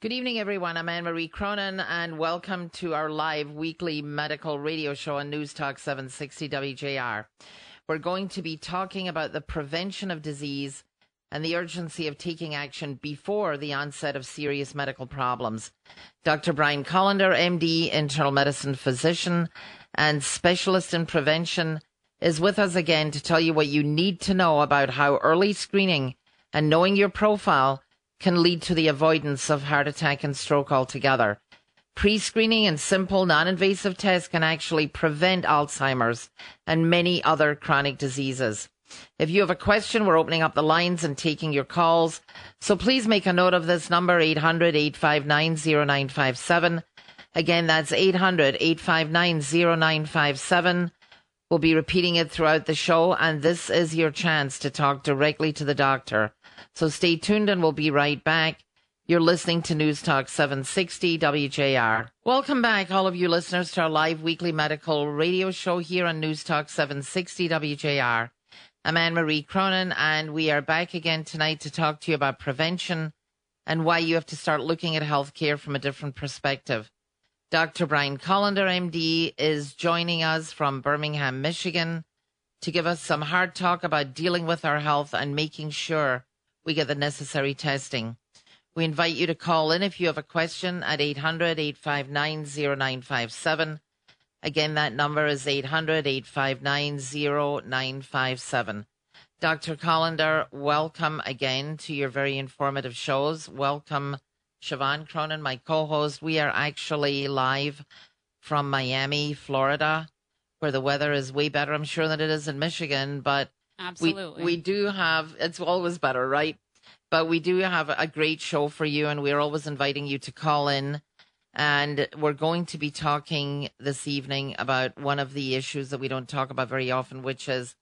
Good evening, everyone. I'm Anne Marie Cronin, and welcome to our live weekly medical radio show on News Talk 760 WJR. We're going to be talking about the prevention of disease and the urgency of taking action before the onset of serious medical problems. Dr. Brian Kolender, MD, internal medicine physician and specialist in prevention, is with us again to tell you what you need to know about how early screening and knowing your profile can lead to the avoidance of heart attack and stroke altogether. Pre screening and simple non invasive tests can actually prevent Alzheimer's and many other chronic diseases. If you have a question, we're opening up the lines and taking your calls. So please make a note of this number 800 859 0957. Again, that's 800 859 0957. We'll be repeating it throughout the show, and this is your chance to talk directly to the doctor. So stay tuned and we'll be right back. You're listening to News Talk 760 WJR. Welcome back, all of you listeners, to our live weekly medical radio show here on News Talk 760 WJR. I'm Anne Marie Cronin, and we are back again tonight to talk to you about prevention and why you have to start looking at healthcare from a different perspective. Dr. Brian Kolender, MD, is joining us from Birmingham, Michigan, to give us some hard talk about dealing with our health and making sure we get the necessary testing. We invite you to call in if you have a question at 800 859 0957. Again, that number is 800 859 0957. Dr. Kolender, welcome again to your very informative shows. Welcome, Siobhan Cronin, my co host. We are actually live from Miami, Florida, where the weather is way better, I'm sure, than it is in Michigan, but Absolutely. we, we do have, it's always better, right? But we do have a great show for you, and we're always inviting you to call in. And we're going to be talking this evening about one of the issues that we don't talk about very often, which is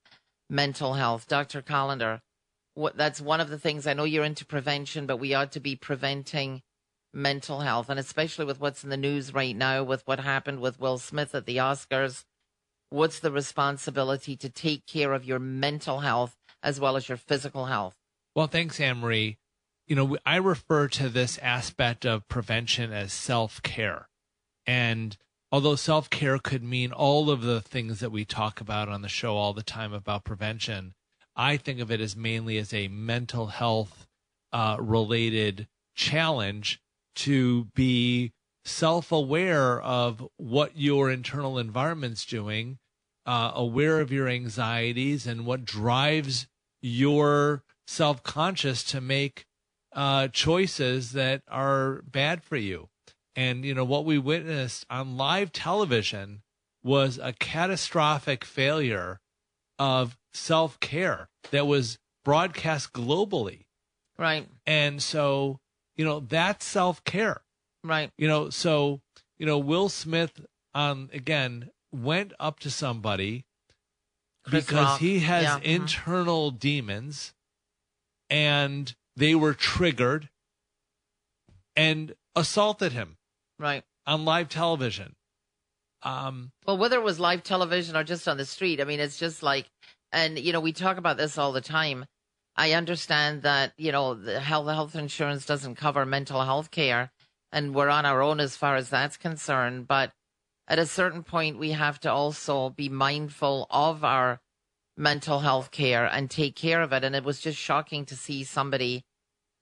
mental health. Dr. Kolender, what, that's one of the things I know you're into prevention, but we ought to be preventing mental health, and especially with what's in the news right now, with what happened with Will Smith at the Oscars. What's the responsibility to take care of your mental health as well as your physical health? Well, thanks, Anne Marie. You know, I refer to this aspect of prevention as self care. And although self care could mean all of the things that we talk about on the show all the time about prevention, I think of it as mainly as a mental health uh, related challenge to be self aware of what your internal environment's doing, uh, aware of your anxieties and what drives your self conscious to make uh, choices that are bad for you. And, you know, what we witnessed on live television was a catastrophic failure of self care that was broadcast globally. Right. And so, you know, that's self care. Right. You know, so, you know, Will Smith, um, again, went up to somebody Chris because Rock. he has Yeah, mhm. internal demons and they were triggered and assaulted him Right. on live television. Um, Well, whether it was live television or just on the street, I mean, it's just like, and you know, we talk about this all the time. I understand that you know the health health insurance doesn't cover mental health care, and we're on our own as far as that's concerned. But at a certain point, we have to also be mindful of our mental health care and take care of it. And it was just shocking to see somebody,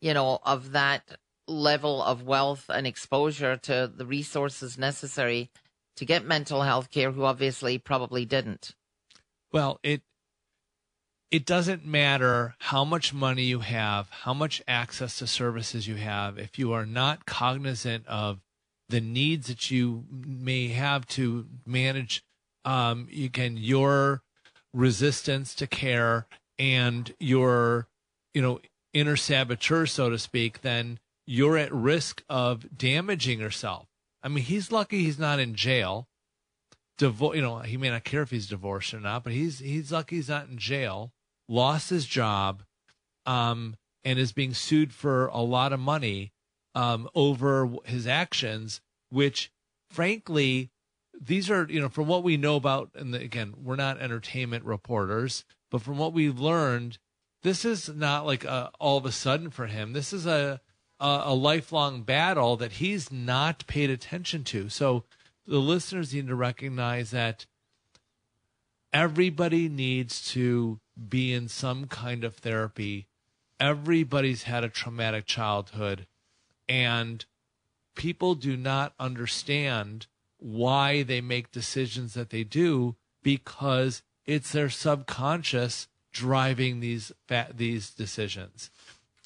you know, of that level of wealth and exposure to the resources necessary to get mental health care who obviously probably didn't. well, it it doesn't matter how much money you have, how much access to services you have, if you are not cognizant of the needs that you may have to manage, um, again, your resistance to care and your, you know, inner saboteur, so to speak, then you're at risk of damaging yourself. I mean, he's lucky he's not in jail. Divo- you know, he may not care if he's divorced or not, but he's he's lucky he's not in jail. Lost his job, um, and is being sued for a lot of money um, over his actions. Which, frankly, these are you know from what we know about, and the, again, we're not entertainment reporters, but from what we've learned, this is not like a, all of a sudden for him. This is a a, a lifelong battle that he's not paid attention to. So the listeners need to recognize that everybody needs to be in some kind of therapy. Everybody's had a traumatic childhood, and people do not understand why they make decisions that they do because it's their subconscious driving these these decisions.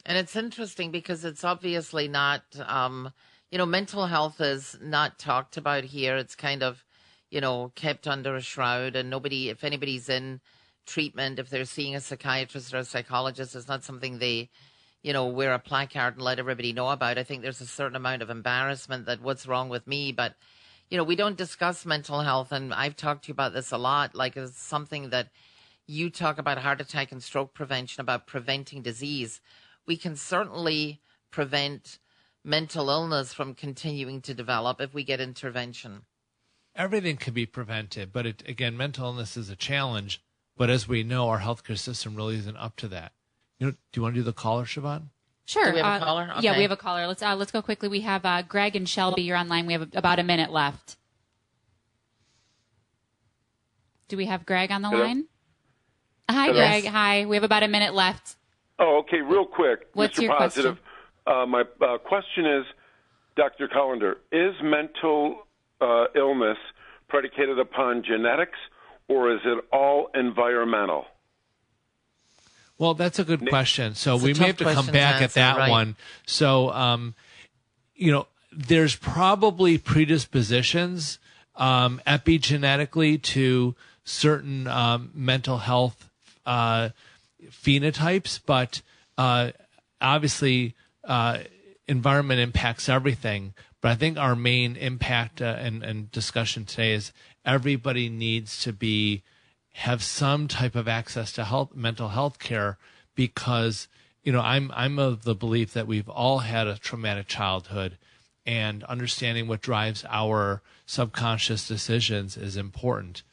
And it's interesting because it's obviously not, um, you know, mental health is not talked about here. It's kind of, you know, kept under a shroud, and nobody, if anybody's in treatment, if they're seeing a psychiatrist or a psychologist, it's not something they, you know, wear a placard and let everybody know about. I think there's a certain amount of embarrassment that what's wrong with me, but you know, we don't discuss mental health, and I've talked to you about this a lot. Like it's something that you talk about heart attack and stroke prevention, about preventing disease we can certainly prevent mental illness from continuing to develop if we get intervention. Everything can be prevented, but it, again, mental illness is a challenge. But as we know, our healthcare system really isn't up to that. You know, do you want to do the caller, Siobhan? Sure. Do we have a uh, caller? Okay. Yeah, we have a caller. Let's uh, let's go quickly. We have uh, Greg and Shelby. You're online. We have about a minute left. Do we have Greg on the Hello? line? Hi, Hello? Greg. Hi. We have about a minute left. Oh, okay. Real quick, What's Mr. your Positive. Uh, my uh, question is, Dr. Kolender, is mental uh, illness predicated upon genetics, or is it all environmental? Well, that's a good question. So It's we may have to come question to back at that right. one. So, um, you know, there's probably predispositions um, epigenetically to certain um, mental health uh, phenotypes, but uh, obviously uh, environment impacts everything. But I think our main impact uh, and, and discussion today is everybody needs to be have some type of access to health mental health care because you know I'm I'm of the belief that we've all had a traumatic childhood and understanding what drives our subconscious decisions is important.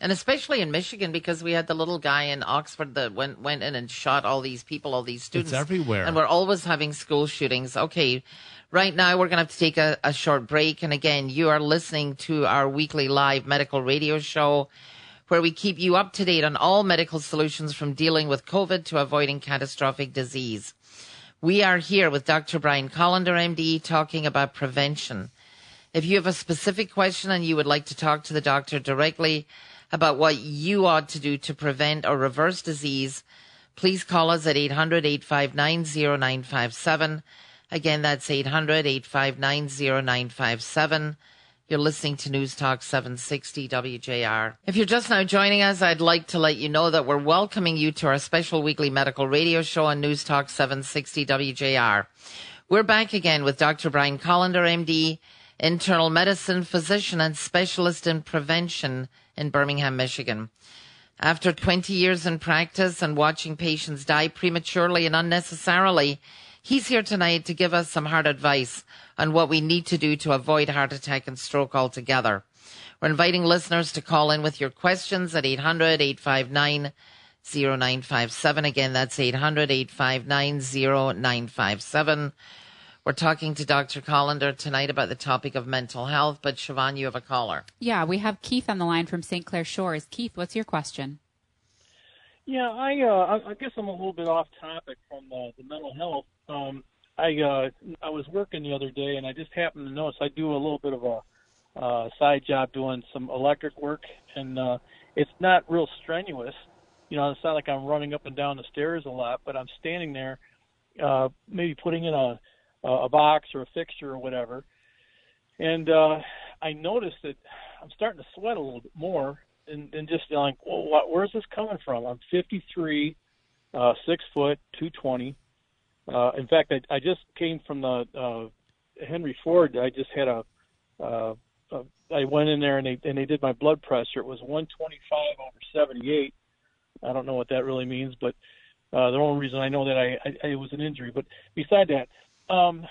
And especially in Michigan, because we had the little guy in Oxford that went went in and shot all these people, all these students. everywhere. And we're always having school shootings. Okay, right now we're going to have to take a, a short break. And again, you are listening to our weekly live medical radio show where we keep you up to date on all medical solutions from dealing with COVID to avoiding catastrophic disease. We are here with Dr. Brian Kolender, MD, talking about prevention. If you have a specific question and you would like to talk to the doctor directly about what you ought to do to prevent or reverse disease, please call us at 800 859 0957. Again, that's 800 859 0957. You're listening to News Talk 760 WJR. If you're just now joining us, I'd like to let you know that we're welcoming you to our special weekly medical radio show on News Talk 760 WJR. We're back again with Dr. Brian Kolender, MD, internal medicine physician and specialist in prevention in Birmingham, Michigan. After 20 years in practice and watching patients die prematurely and unnecessarily, he's here tonight to give us some hard advice on what we need to do to avoid heart attack and stroke altogether. We're inviting listeners to call in with your questions at 800 859 0957. Again, that's 800 859 0957. We're talking to Dr. Kolender tonight about the topic of mental health, but Siobhan, you have a caller. Yeah, we have Keith on the line from St. Clair Shores. Keith, what's your question? Yeah, I uh, I I guess I'm a little bit off topic from uh, the mental health. Um, I uh, I was working the other day, and I just happened to notice I do a little bit of a uh, side job doing some electric work, and uh, it's not real strenuous. You know, it's not like I'm running up and down the stairs a lot, but I'm standing there, uh, maybe putting in a a box or a fixture or whatever, and uh, I noticed that I'm starting to sweat a little bit more, and, and just like, well, what, where's this coming from? I'm 53, uh, six foot, 220. Uh, in fact, I, I just came from the uh, Henry Ford. I just had a, uh, uh, I went in there and they and they did my blood pressure. It was 125 over 78. I don't know what that really means, but uh, the only reason I know that I, I it was an injury. But beside that, um,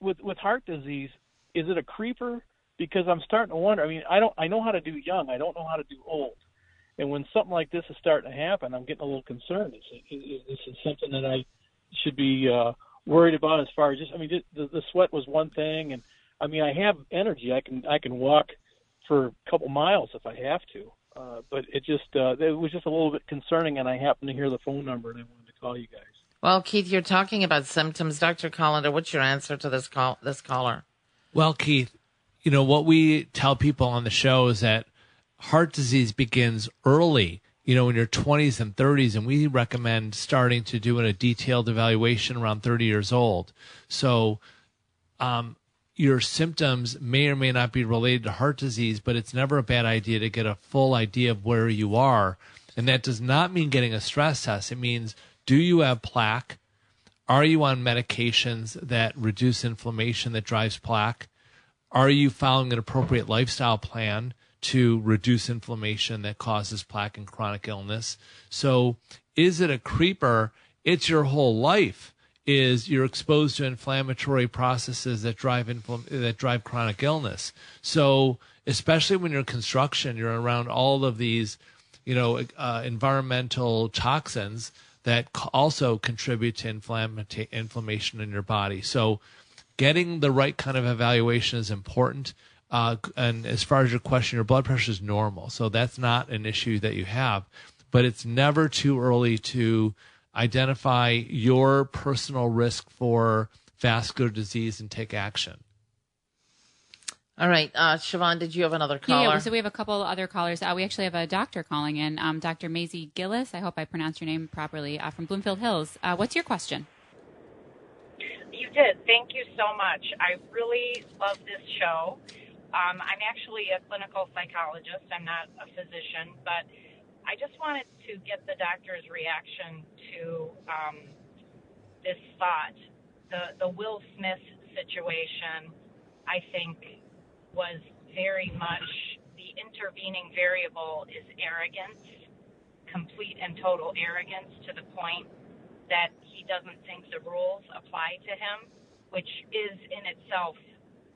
with with heart disease, is it a creeper? Because I'm starting to wonder. I mean, I don't I know how to do young. I don't know how to do old. And when something like this is starting to happen, I'm getting a little concerned. Is, is, is this something that I should be uh, worried about as far as just I mean just, the the sweat was one thing, and I mean I have energy. I can I can walk for a couple miles if I have to. Uh, but it just uh, it was just a little bit concerning, and I happened to hear the phone number, and I wanted to call you guys. Well, Keith, you're talking about symptoms. Dr. Kolender, what's your answer to this call this caller? Well, Keith, you know what we tell people on the show is that heart disease begins early you know, in your 20s and 30s, and we recommend starting to do a detailed evaluation around 30 years old. So, um, your symptoms may or may not be related to heart disease, but it's never a bad idea to get a full idea of where you are. And that does not mean getting a stress test. It means do you have plaque? Are you on medications that reduce inflammation that drives plaque? Are you following an appropriate lifestyle plan? to reduce inflammation that causes plaque and chronic illness. So, is it a creeper? It's your whole life. Is you're exposed to inflammatory processes that drive infl- that drive chronic illness. So, especially when you're in construction, you're around all of these, you know, uh, environmental toxins that also contribute to inflammation in your body. So, getting the right kind of evaluation is important. Uh, and as far as your question, your blood pressure is normal, so that's not an issue that you have. But it's never too early to identify your personal risk for vascular disease and take action. All right, uh, Siobhan, did you have another caller? Yeah, so we have a couple other callers. Uh, we actually have a doctor calling in, um, Dr. Maisie Gillis. I hope I pronounced your name properly uh, from Bloomfield Hills. Uh, what's your question? You did. Thank you so much. I really love this show. Um, I'm actually a clinical psychologist. I'm not a physician, but I just wanted to get the doctor's reaction to um, this thought. The the Will Smith situation, I think, was very much the intervening variable is arrogance, complete and total arrogance to the point that he doesn't think the rules apply to him, which is in itself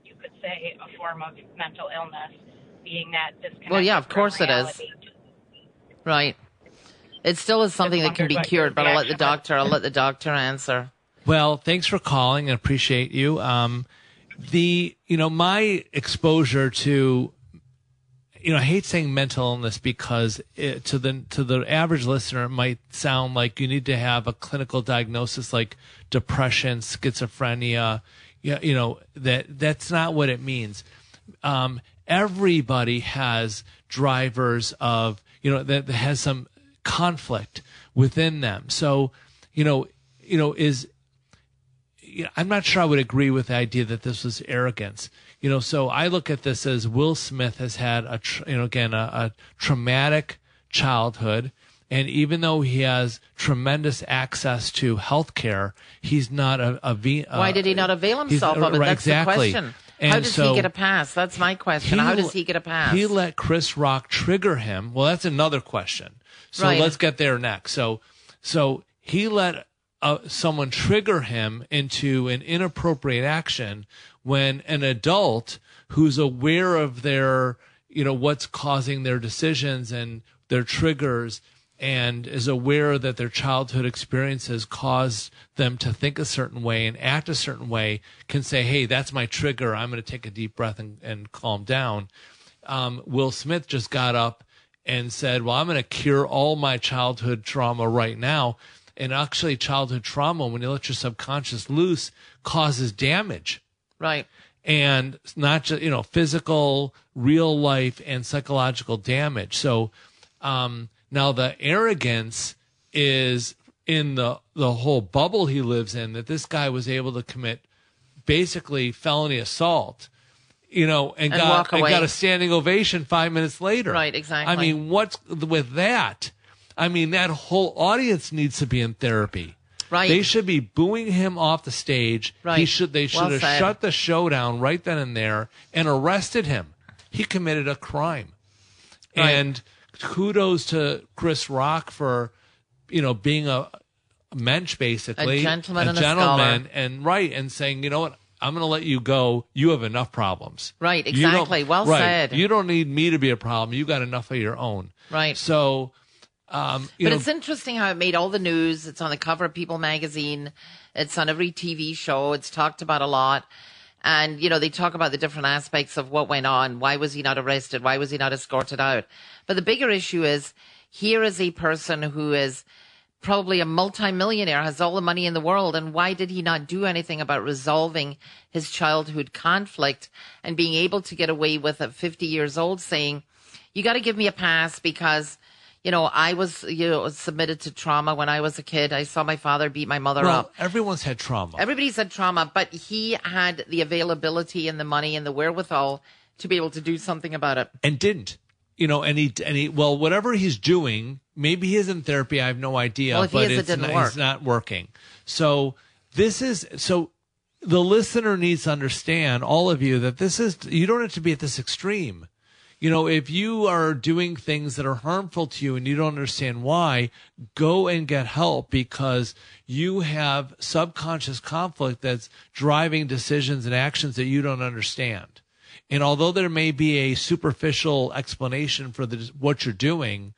you could say, a form of mental illness, being that disconnect. Well, yeah, of course it is. Right. It still is something that can be cured, but I'll let the doctor. I'll let the doctor answer. Well, thanks for calling and appreciate you. Um, the you know my exposure to you know I hate saying mental illness because it, to the to the average listener it might sound like you need to have a clinical diagnosis like depression, schizophrenia, yeah, you know that that's not what it means. Um, everybody has drivers of you know that, that has some conflict within them. So you know you know is you know, I'm not sure I would agree with the idea that this was arrogance. You know, so I look at this as Will Smith has had a you know again a, a traumatic childhood and even though he has tremendous access to health care, he's not a, a uh, Why did he not avail himself of it? Right, That's exactly. the question. And How does so he get a pass? That's my question. He, How does he get a pass? He let Chris Rock trigger him. Well, that's another question. So right. let's get there next. So, so he let uh, someone trigger him into an inappropriate action when an adult who's aware of their, you know, what's causing their decisions and their triggers and is aware that their childhood experiences caused them to think a certain way and act a certain way can say, hey, that's my trigger. I'm going to take a deep breath and, and calm down. Um, Will Smith just got up and said, well, I'm going to cure all my childhood trauma right now. And actually, childhood trauma, when you let your subconscious loose, causes damage. Right. And not just, you know, physical, real life, and psychological damage. So, um, now the arrogance is in the the whole bubble he lives in that this guy was able to commit basically felony assault you know and, and got and got a standing ovation 5 minutes later right exactly i mean what's with that i mean that whole audience needs to be in therapy right they should be booing him off the stage right he should they should well have said. shut the show down right then and there and arrested him he committed a crime right. and kudos to Chris Rock for, you know, being a, mensch basically, a gentleman, a and gentleman, and right, and saying, you know what, I'm going to let you go. You have enough problems. Right, exactly. Well right, said. You don't need me to be a problem. You got enough of your own. Right. So, um, but know, it's interesting how it made all the news. It's on the cover of People magazine. It's on every TV show. It's talked about a lot. And, you know, they talk about the different aspects of what went on. Why was he not arrested? Why was he not escorted out? But the bigger issue is here is a person who is probably a multimillionaire, has all the money in the world. And why did he not do anything about resolving his childhood conflict and being able to get away with at 50 years old saying, you got to give me a pass because you know, I was, you know, submitted to trauma when I was a kid. I saw my father beat my mother well, up. Everyone's had trauma. Everybody's had trauma, but he had the availability and the money and the wherewithal to be able to do something about it. And didn't. You know, and he, and he, well, whatever he's doing, maybe he is in therapy. I have no idea, well, but is, it's it not, work. it's not working. So this is, so the listener needs to understand, all of you, that this is, you don't have to be at this extreme you know, if you are doing things that are harmful to you and you don't understand why, go and get help because you have subconscious conflict that's driving decisions and actions that you don't understand. And although there may be a superficial explanation for the, what you're doing,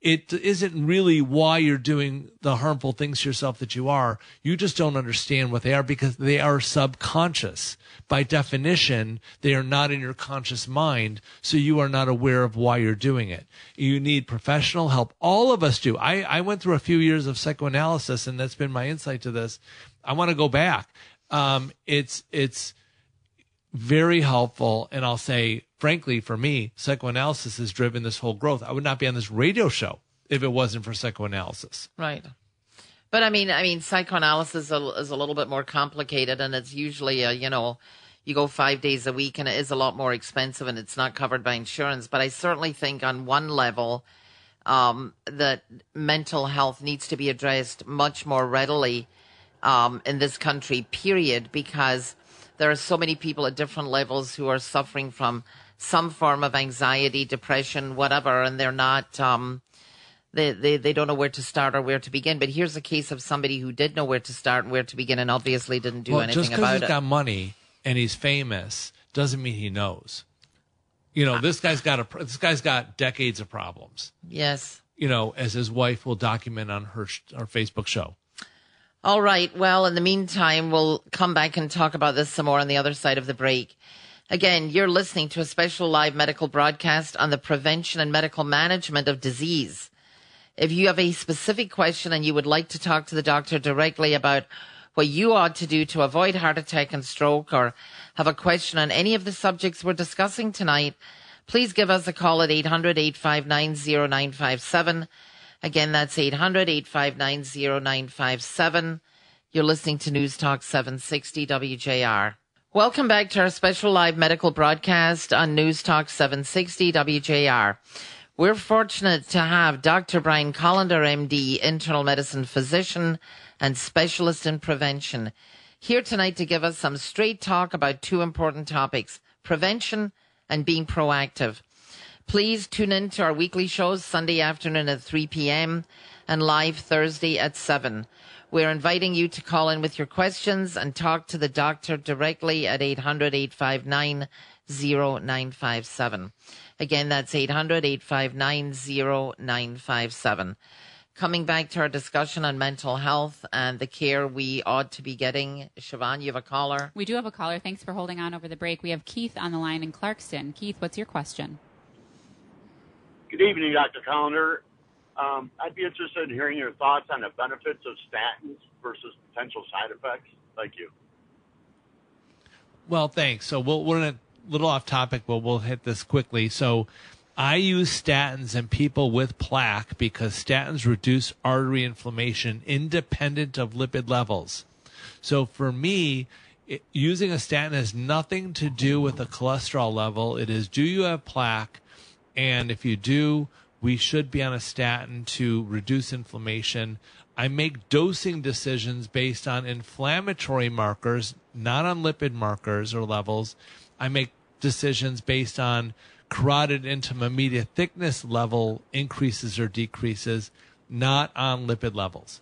it isn't really why you're doing the harmful things to yourself that you are. You just don't understand what they are because they are subconscious. By definition, they are not in your conscious mind, so you are not aware of why you're doing it. You need professional help. All of us do. I, I went through a few years of psychoanalysis, and that's been my insight to this. I want to go back. Um, it's it's very helpful, and I'll say frankly, for me, psychoanalysis has driven this whole growth. I would not be on this radio show if it wasn't for psychoanalysis. Right. But I mean, I mean, psychoanalysis is a little bit more complicated, and it's usually a, you know, you go five days a week, and it is a lot more expensive, and it's not covered by insurance. But I certainly think on one level, um, that mental health needs to be addressed much more readily um, in this country. Period, because there are so many people at different levels who are suffering from some form of anxiety, depression, whatever, and they're not, um, they, they, they don't know where to start or where to begin. But here's a case of somebody who did know where to start and where to begin and obviously didn't do well, anything about he's it. He's got money and he's famous doesn't mean he knows. You know, this guy's got a this guy's got decades of problems. Yes. You know, as his wife will document on her her Facebook show. All right. Well, in the meantime, we'll come back and talk about this some more on the other side of the break. Again, you're listening to a special live medical broadcast on the prevention and medical management of disease. If you have a specific question and you would like to talk to the doctor directly about what you ought to do to avoid heart attack and stroke or have a question on any of the subjects we're discussing tonight, please give us a call at 800-859-0957. Again, that's 800-859-0957. You're listening to News Talk 760 WJR. Welcome back to our special live medical broadcast on News Talk 760 WJR. We're fortunate to have Dr. Brian Kolender, MD, internal medicine physician and specialist in prevention, here tonight to give us some straight talk about two important topics, prevention and being proactive. Please tune in to our weekly shows Sunday afternoon at 3 p.m. and live Thursday at 7. We're inviting you to call in with your questions and talk to the doctor directly at 800 859 0957. Again, that's 800 859 0957. Coming back to our discussion on mental health and the care we ought to be getting. Siobhan, you have a caller? We do have a caller. Thanks for holding on over the break. We have Keith on the line in Clarkston. Keith, what's your question? Good evening, Dr. Kolender. Um, I'd be interested in hearing your thoughts on the benefits of statins versus potential side effects. Thank you. Well, thanks. So we'll, we're in a little off topic, but we'll hit this quickly. So I use statins in people with plaque because statins reduce artery inflammation independent of lipid levels. So for me, it, using a statin has nothing to do with the cholesterol level. It is do you have plaque? And if you do, we should be on a statin to reduce inflammation. I make dosing decisions based on inflammatory markers, not on lipid markers or levels. I make decisions based on carotid intima media thickness level increases or decreases, not on lipid levels.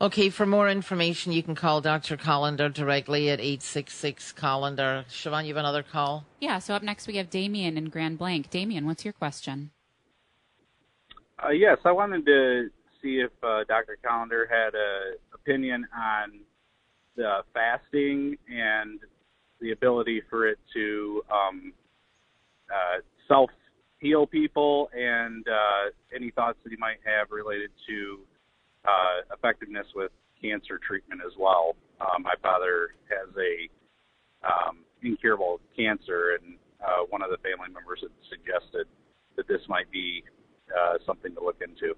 Okay, for more information, you can call Dr. Kolender directly at 866 Kolender. Siobhan, you have another call? Yeah, so up next we have Damien in Grand Blanc. Damien, what's your question? Uh, yes, I wanted to see if uh, Dr. Kolender had an opinion on the fasting and the ability for it to um, uh, self heal people, and uh, any thoughts that you might have related to uh, effectiveness with cancer treatment as well. Um, my father has a um, incurable cancer, and uh, one of the family members had suggested that this might be uh, something to look into.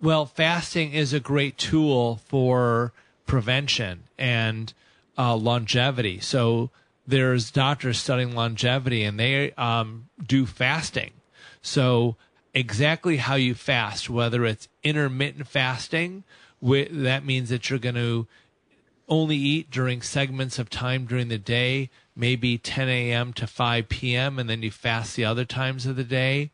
Well, fasting is a great tool for prevention and uh, longevity. So there's doctors studying longevity, and they um, do fasting. So exactly how you fast, whether it's intermittent fasting, that means that you're going to only eat during segments of time during the day, maybe 10 a.m. to 5 p.m., and then you fast the other times of the day.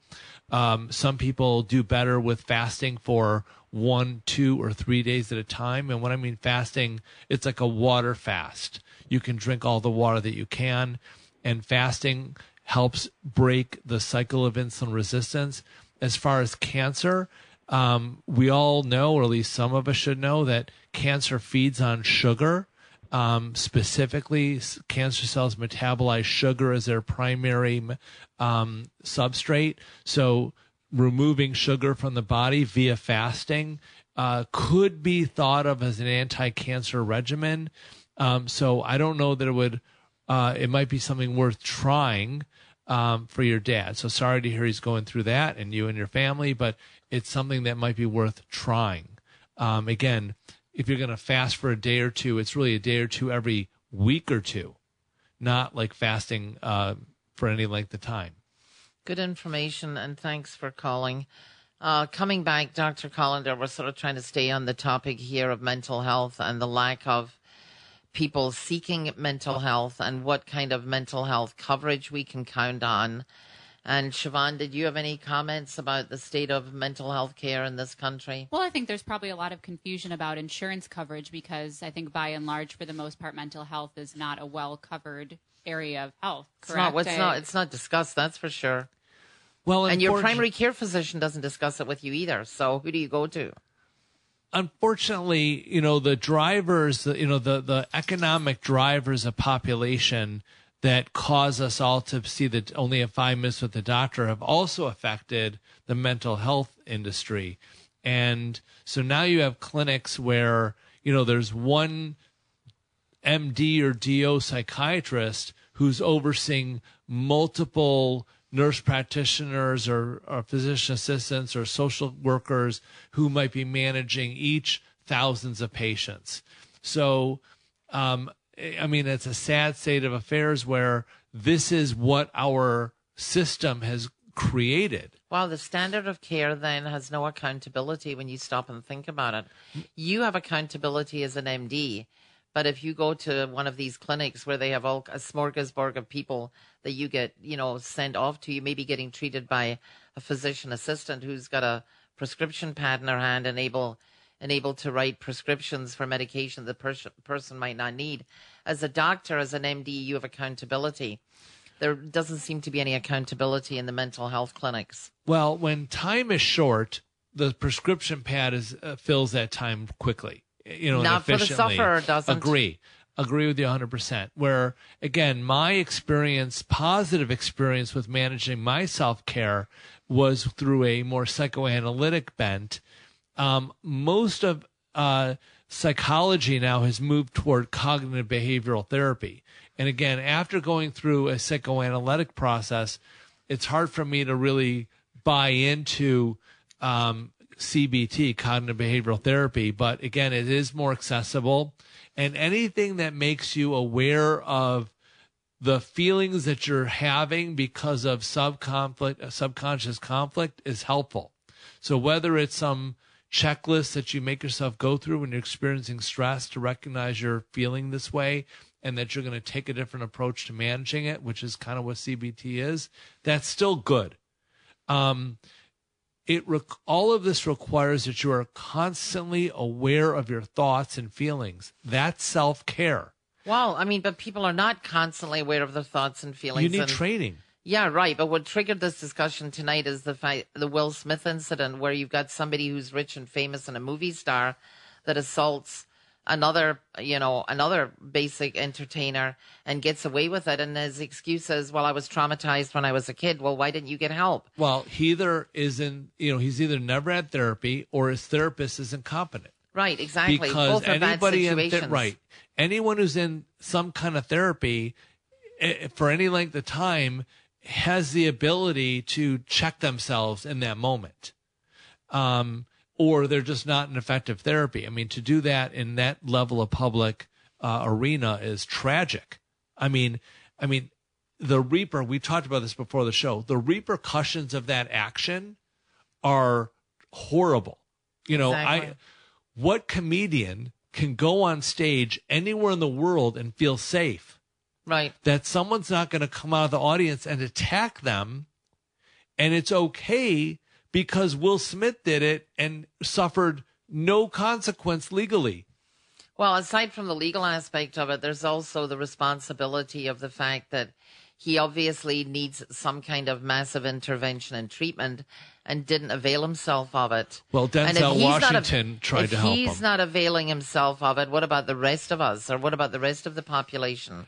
Um, some people do better with fasting for one, two, or three days at a time. And when I mean fasting, it's like a water fast. You can drink all the water that you can, and fasting helps break the cycle of insulin resistance. As far as cancer, um, we all know, or at least some of us should know, that cancer feeds on sugar. Um, specifically, cancer cells metabolize sugar as their primary um, substrate. So, removing sugar from the body via fasting uh, could be thought of as an anti-cancer regimen. Um, so, I don't know that it would. Uh, it might be something worth trying um, for your dad. So sorry to hear he's going through that, and you and your family. But it's something that might be worth trying. Um, again, if you're going to fast for a day or two, it's really a day or two every week or two, not like fasting uh, for any length of time. Good information, and thanks for calling. Uh, coming back, Dr. Kolender, we're sort of trying to stay on the topic here of mental health and the lack of people seeking mental health and what kind of mental health coverage we can count on and Siobhan, did you have any comments about the state of mental health care in this country? Well, I think there's probably a lot of confusion about insurance coverage because I think by and large, for the most part, mental health is not a well covered area of health. Correct? It's not, it's not, it's not discussed, that's for sure. Well, and your primary care physician doesn't discuss it with you either. So who do you go to? Unfortunately, you know, the drivers, you know, the, the economic drivers of population that cause us all to see that only have five miss with the doctor have also affected the mental health industry. And so now you have clinics where, you know, there's one MD or DO psychiatrist who's overseeing multiple nurse practitioners or, or physician assistants or social workers who might be managing each thousands of patients. So, um, I mean, it's a sad state of affairs where this is what our system has created. Wow, the standard of care then has no accountability when you stop and think about it. You have accountability as an MD, but if you go to one of these clinics where they have all a smorgasbord of people that you get, you know, sent off to, you may be getting treated by a physician assistant who's got a prescription pad in her hand and able and able to write prescriptions for medication the pers- person might not need. As a doctor, as an MD, you have accountability. There doesn't seem to be any accountability in the mental health clinics. Well, when time is short, the prescription pad is uh, fills that time quickly. You know, not for the sufferer. Doesn't agree. Agree with you 100%. Where, again, my experience, positive experience with managing my self care was through a more psychoanalytic bent um, most of uh, psychology now has moved toward cognitive behavioral therapy. And again, after going through a psychoanalytic process, it's hard for me to really buy into um, CBT, cognitive behavioral therapy. But again, it is more accessible. And anything that makes you aware of the feelings that you're having because of sub conflict, subconscious conflict is helpful. So whether it's some checklist that you make yourself go through when you're experiencing stress to recognize you're feeling this way and that you're going to take a different approach to managing it, which is kind of what CBT is, that's still good. Um, it rec- all of this requires that you are constantly aware of your thoughts and feelings. That's self care. Well, I mean, but people are not constantly aware of their thoughts and feelings. You need and- training. Yeah, right. But what triggered this discussion tonight is the fi- the Will Smith incident, where you've got somebody who's rich and famous and a movie star that assaults another, you know, another basic entertainer and gets away with it. And his excuse is, well, I was traumatized when I was a kid. Well, why didn't you get help? Well, he either isn't, you know, he's either never had therapy or his therapist is incompetent. Right, exactly. Because Both anybody in th- right, anyone who's in some kind of therapy eh, for any length of time has the ability to check themselves in that moment. Um, or they're just not an effective therapy. I mean, to do that in that level of public uh, arena is tragic. I mean, I mean, the reaper. We talked about this before the show. The repercussions of that action are horrible. You know, I what comedian can go on stage anywhere in the world and feel safe Right. that someone's not going to come out of the audience and attack them and it's okay because Will Smith did it and suffered no consequence legally. Well, aside from the legal aspect of it, there's also the responsibility of the fact that he obviously needs some kind of massive intervention and treatment and didn't avail himself of it. Well, Denzel he's av- Washington tried to help If he's him. not availing himself of it, what about the rest of us or what about the rest of the population?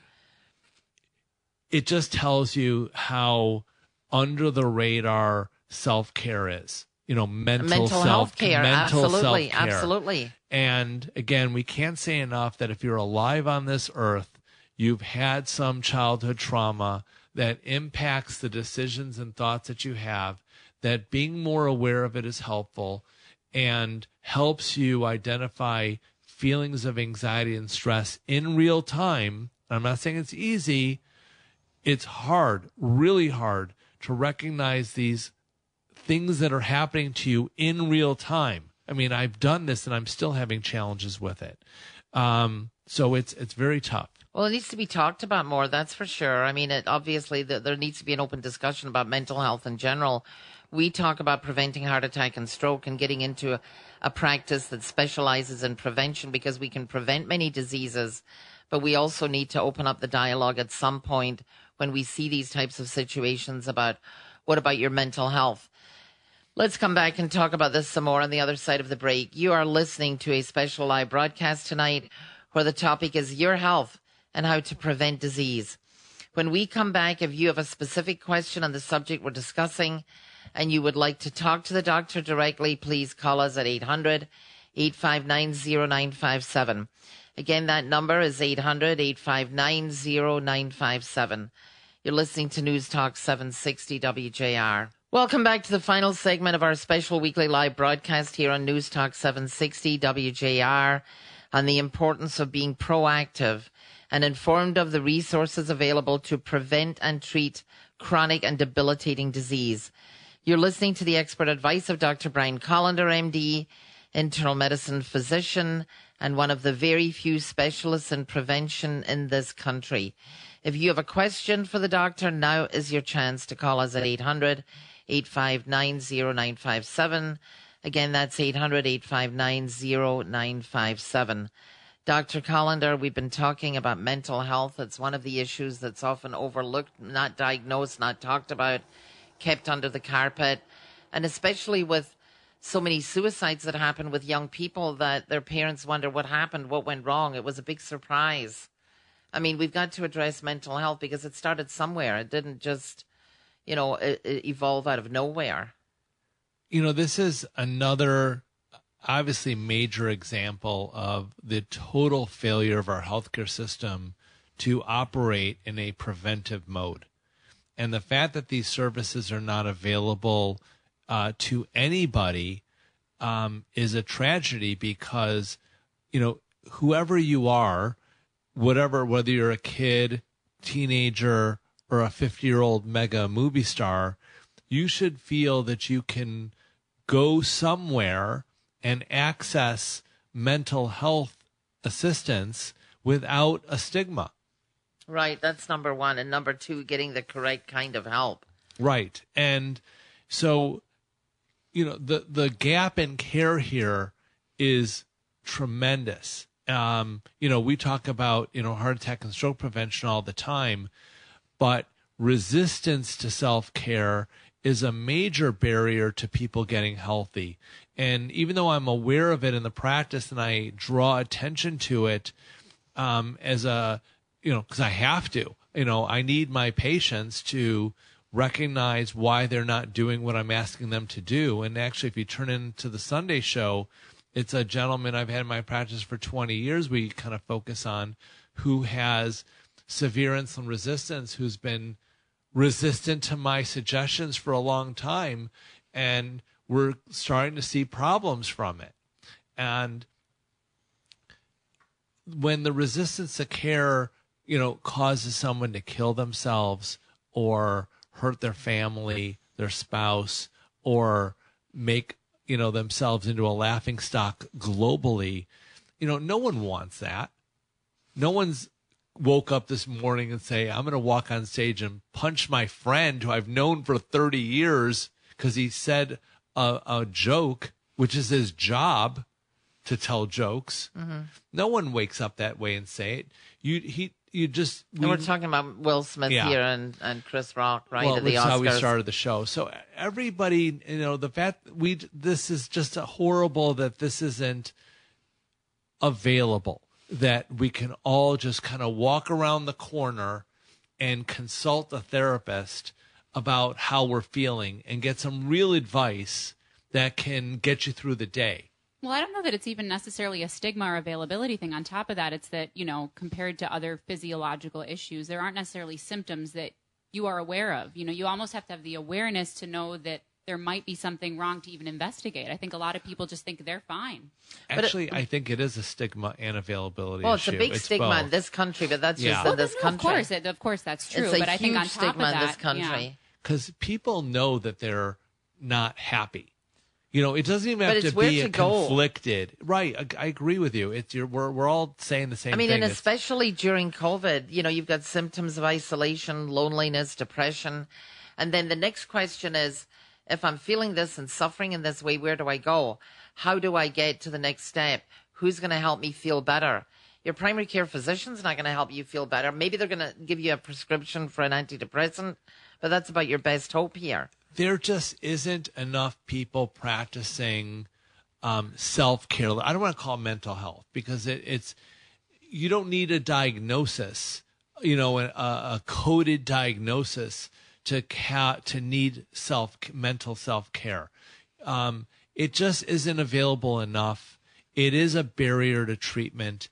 it just tells you how under the radar self care is. You know, mental, Mental self care. mental Absolutely. self-care. Absolutely. And again, we can't say enough that if you're alive on this earth, you've had some childhood trauma that impacts the decisions and thoughts that you have, that being more aware of it is helpful and helps you identify feelings of anxiety and stress in real time. I'm not saying it's easy. It's hard, really hard to recognize these things that are happening to you in real time. I mean, I've done this and I'm still having challenges with it. Um, so it's it's very tough. Well, it needs to be talked about more. That's for sure. I mean, it obviously th- there needs to be an open discussion about mental health in general. We talk about preventing heart attack and stroke and getting into a, a practice that specializes in prevention because we can prevent many diseases. But we also need to open up the dialogue at some point when we see these types of situations about what about your mental health. Let's come back and talk about this some more on the other side of the break. You are listening to a special live broadcast tonight where the topic is your health and how to prevent disease. When we come back, if you have a specific question on the subject we're discussing and you would like to talk to the doctor directly, please call us at 800 859 0957. Again, that number is 800 859 0957. You're listening to News Talk 760 WJR. Welcome back to the final segment of our special weekly live broadcast here on News Talk 760 WJR on the importance of being proactive and informed of the resources available to prevent and treat chronic and debilitating disease. You're listening to the expert advice of Dr. Brian Kolender, MD, internal medicine physician, and one of the very few specialists in prevention in this country. If you have a question for the doctor, now is your chance to call us at 800 859 0957. Again, that's 800 859 0957. Dr. Kolender, we've been talking about mental health. It's one of the issues that's often overlooked, not diagnosed, not talked about, kept under the carpet. And especially with so many suicides that happen with young people that their parents wonder what happened, what went wrong. It was a big surprise. I mean, we've got to address mental health because it started somewhere. It didn't just, you know, evolve out of nowhere. You know, this is another obviously major example of the total failure of our healthcare system to operate in a preventive mode. And the fact that these services are not available uh, to anybody um, is a tragedy because, you know, whoever you are, whatever, whether you're a kid, teenager, or a 50 year old mega movie star, you should feel that you can go somewhere and access mental health assistance without a stigma. Right. That's number one. And number two, getting the correct kind of help. Right. And so, you know, the, the gap in care here is tremendous. Um, you know, we talk about, you know, heart attack and stroke prevention all the time, but resistance to self care is a major barrier to people getting healthy. And even though I'm aware of it in the practice and I draw attention to it um, as a, you know, because I have to, you know, I need my patients to recognize why they're not doing what I'm asking them to do. And actually, if you turn into the Sunday show, it's a gentleman I've had in my practice for 20 years. We kind of focus on who has severe insulin resistance, who's been resistant to my suggestions for a long time. And we're starting to see problems from it. And when the resistance to care, you know, causes someone to kill themselves or hurt their family, their spouse, or make you know themselves into a laughing stock globally you know no one wants that no one's woke up this morning and say i'm going to walk on stage and punch my friend who i've known for 30 years because he said a, a, joke which is his job to tell jokes mm-hmm. no one wakes up that way and say it you he you just we, and we're talking about Will Smith yeah. here and, and Chris Rock, right? Well, that's how we started the show. So everybody, you know, the fact we this is just horrible that this isn't available. That we can all just kind of walk around the corner and consult a therapist about how we're feeling and get some real advice that can get you through the day. Well, I don't know that it's even necessarily a stigma or availability thing. On top of that, it's that, you know, compared to other physiological issues, there aren't necessarily symptoms that you are aware of. You know, you almost have to have the awareness to know that there might be something wrong to even investigate. I think a lot of people just think they're fine. Actually, it, I think it is a stigma and availability. Well, it's issue. a big it's stigma both. in this country, but that's yeah. just well, in this no, country. Of course, it, of course, that's true. It's but I think on top stigma of that, in this country because people know that they're not happy. You know, it doesn't even have to be to conflicted. Right. I, I, agree with you. It's your, we're, we're all saying the same thing. I mean, thing. and especially during COVID, you know, you've got symptoms of isolation, loneliness, depression. And then the next question is, if I'm feeling this and suffering in this way, where do I go? How do I get to the next step? Who's going to help me feel better? Your primary care physician's not going to help you feel better. Maybe they're going to give you a prescription for an antidepressant, but that's about your best hope here there just isn't enough people practicing um, self care. I don't want to call mental health because it, it's you don't need a diagnosis, you know, a, a coded diagnosis to ca- to need self mental self care. Um, it just isn't available enough. It is a barrier to treatment,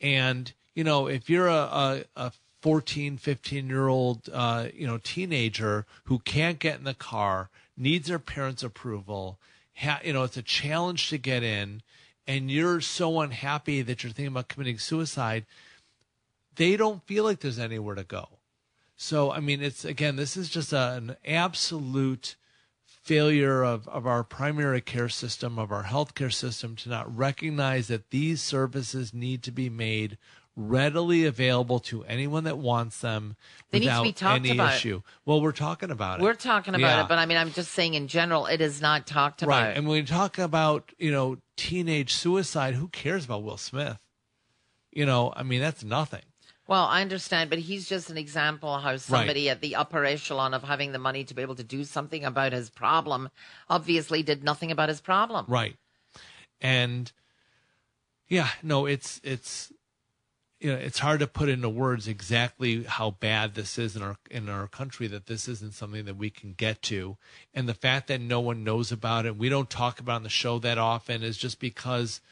and you know, if you're a, a, a 14, 15 year old, uh, you know, teenager who can't get in the car, needs their parents' approval. Ha- you know, it's a challenge to get in, and you're so unhappy that you're thinking about committing suicide. They don't feel like there's anywhere to go. So, I mean, it's again, this is just a, an absolute failure of, of our primary care system, of our healthcare system to not recognize that these services need to be made readily available to anyone that wants them they without need to be talked any about. issue. Well, we're talking about it. We're talking about yeah. it, but I mean, I'm just saying in general, it is not talked about. Right. And when we talk about, you know, teenage suicide, who cares about Will Smith? You know, I mean, that's nothing. Well, I understand, but he's just an example how somebody right. at the upper echelon of having the money to be able to do something about his problem obviously did nothing about his problem. Right. And yeah, no, it's it's you know, it's hard to put into words exactly how bad this is in our in our country that this isn't something that we can get to, and the fact that no one knows about it, we don't talk about on the show that often, is just because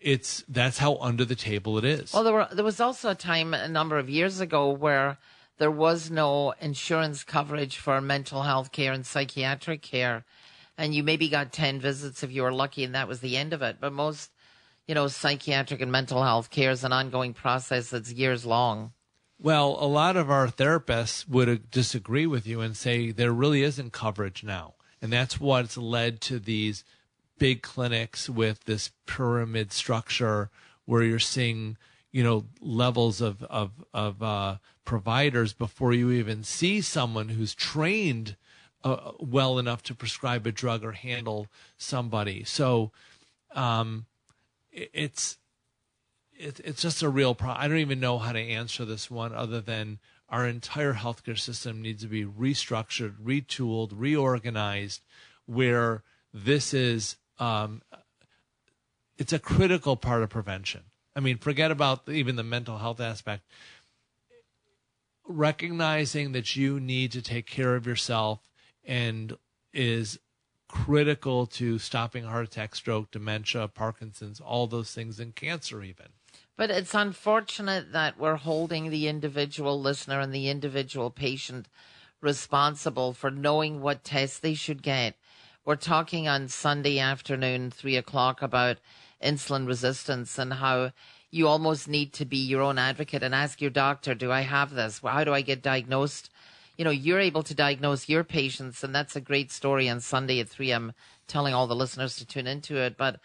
it's that's how under the table it is. Well, there were there was also a time a number of years ago where there was no insurance coverage for mental health care and psychiatric care, and you maybe got ten visits if you were lucky, and that was the end of it. But most you know, psychiatric and mental health care is an ongoing process that's years long. Well, a lot of our therapists would disagree with you and say there really isn't coverage now. And that's what's led to these big clinics with this pyramid structure where you're seeing, you know, levels of, of, of uh, providers before you even see someone who's trained uh, well enough to prescribe a drug or handle somebody. So, um, it's it, it's just a real problem. I don't even know how to answer this one other than our entire healthcare system needs to be restructured, retooled, reorganized, where this is um, it's a critical part of prevention. I mean, forget about even the mental health aspect. Recognizing that you need to take care of yourself and is critical to stopping heart attack, stroke, dementia, Parkinson's, all those things, and cancer, even. But it's unfortunate that we're holding the individual listener and the individual patient responsible for knowing what tests they should get. We're talking on Sunday afternoon, three o'clock, about insulin resistance and how you almost need to be your own advocate and ask your doctor, do I have this? How do I get diagnosed? You know, you're able to diagnose your patients, and that's a great story on Sunday at 3 I'm telling all the listeners to tune into it. But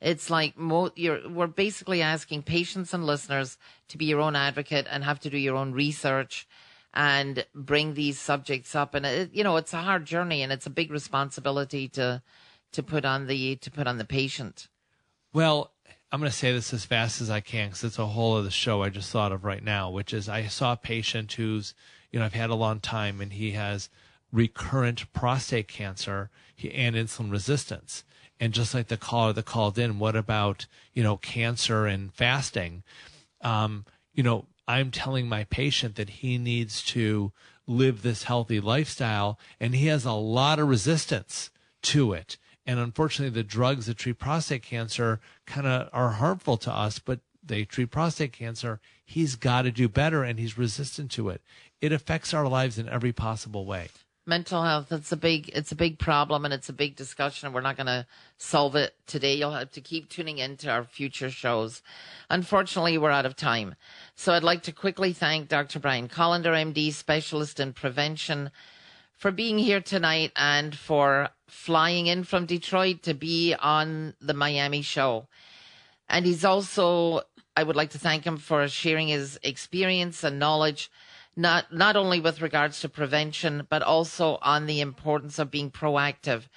it's like mo- we're basically asking patients and listeners to be your own advocate and have to do your own research and bring these subjects up. And it, you know, it's a hard journey and it's a big responsibility to to put on the to put on the patient. Well, I'm going to say this as fast as I can because it's a whole other show I just thought of right now, which is I saw a patient who's, you know, I've had a long time and he has recurrent prostate cancer and insulin resistance. And just like the caller that called in, what about, you know, cancer and fasting? Um, you know, I'm telling my patient that he needs to live this healthy lifestyle and he has a lot of resistance to it. And unfortunately, the drugs that treat prostate cancer kind of are harmful to us, but they treat prostate cancer. He's got to do better and he's resistant to it. It affects our lives in every possible way. Mental health, it's a big, it's a big problem and it's a big discussion and we're not going to solve it today. You'll have to keep tuning into our future shows. Unfortunately, we're out of time. So I'd like to quickly thank Dr. Brian Kolender, MD, specialist in prevention for being here tonight and for flying in from Detroit to be on the Miami show. And he's also, I would like to thank him for sharing his experience and knowledge, not, not only with regards to prevention, but also on the importance of being proactive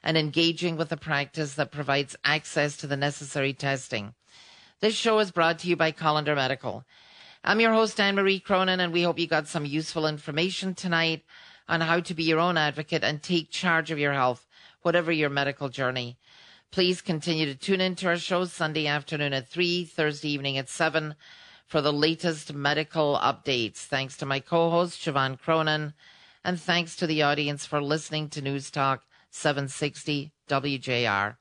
and engaging with a practice that provides access to the necessary testing. This show is brought to you by Kolender Medical. I'm your host, Anne Marie Cronin, and we hope you got some useful information tonight on how to be your own advocate and take charge of your health, whatever your medical journey. Please continue to tune into our shows Sunday afternoon at 3, Thursday evening at 7 for the latest medical updates. Thanks to my co-host, Siobhan Cronin, and thanks to the audience for listening to News Talk 760 WJR.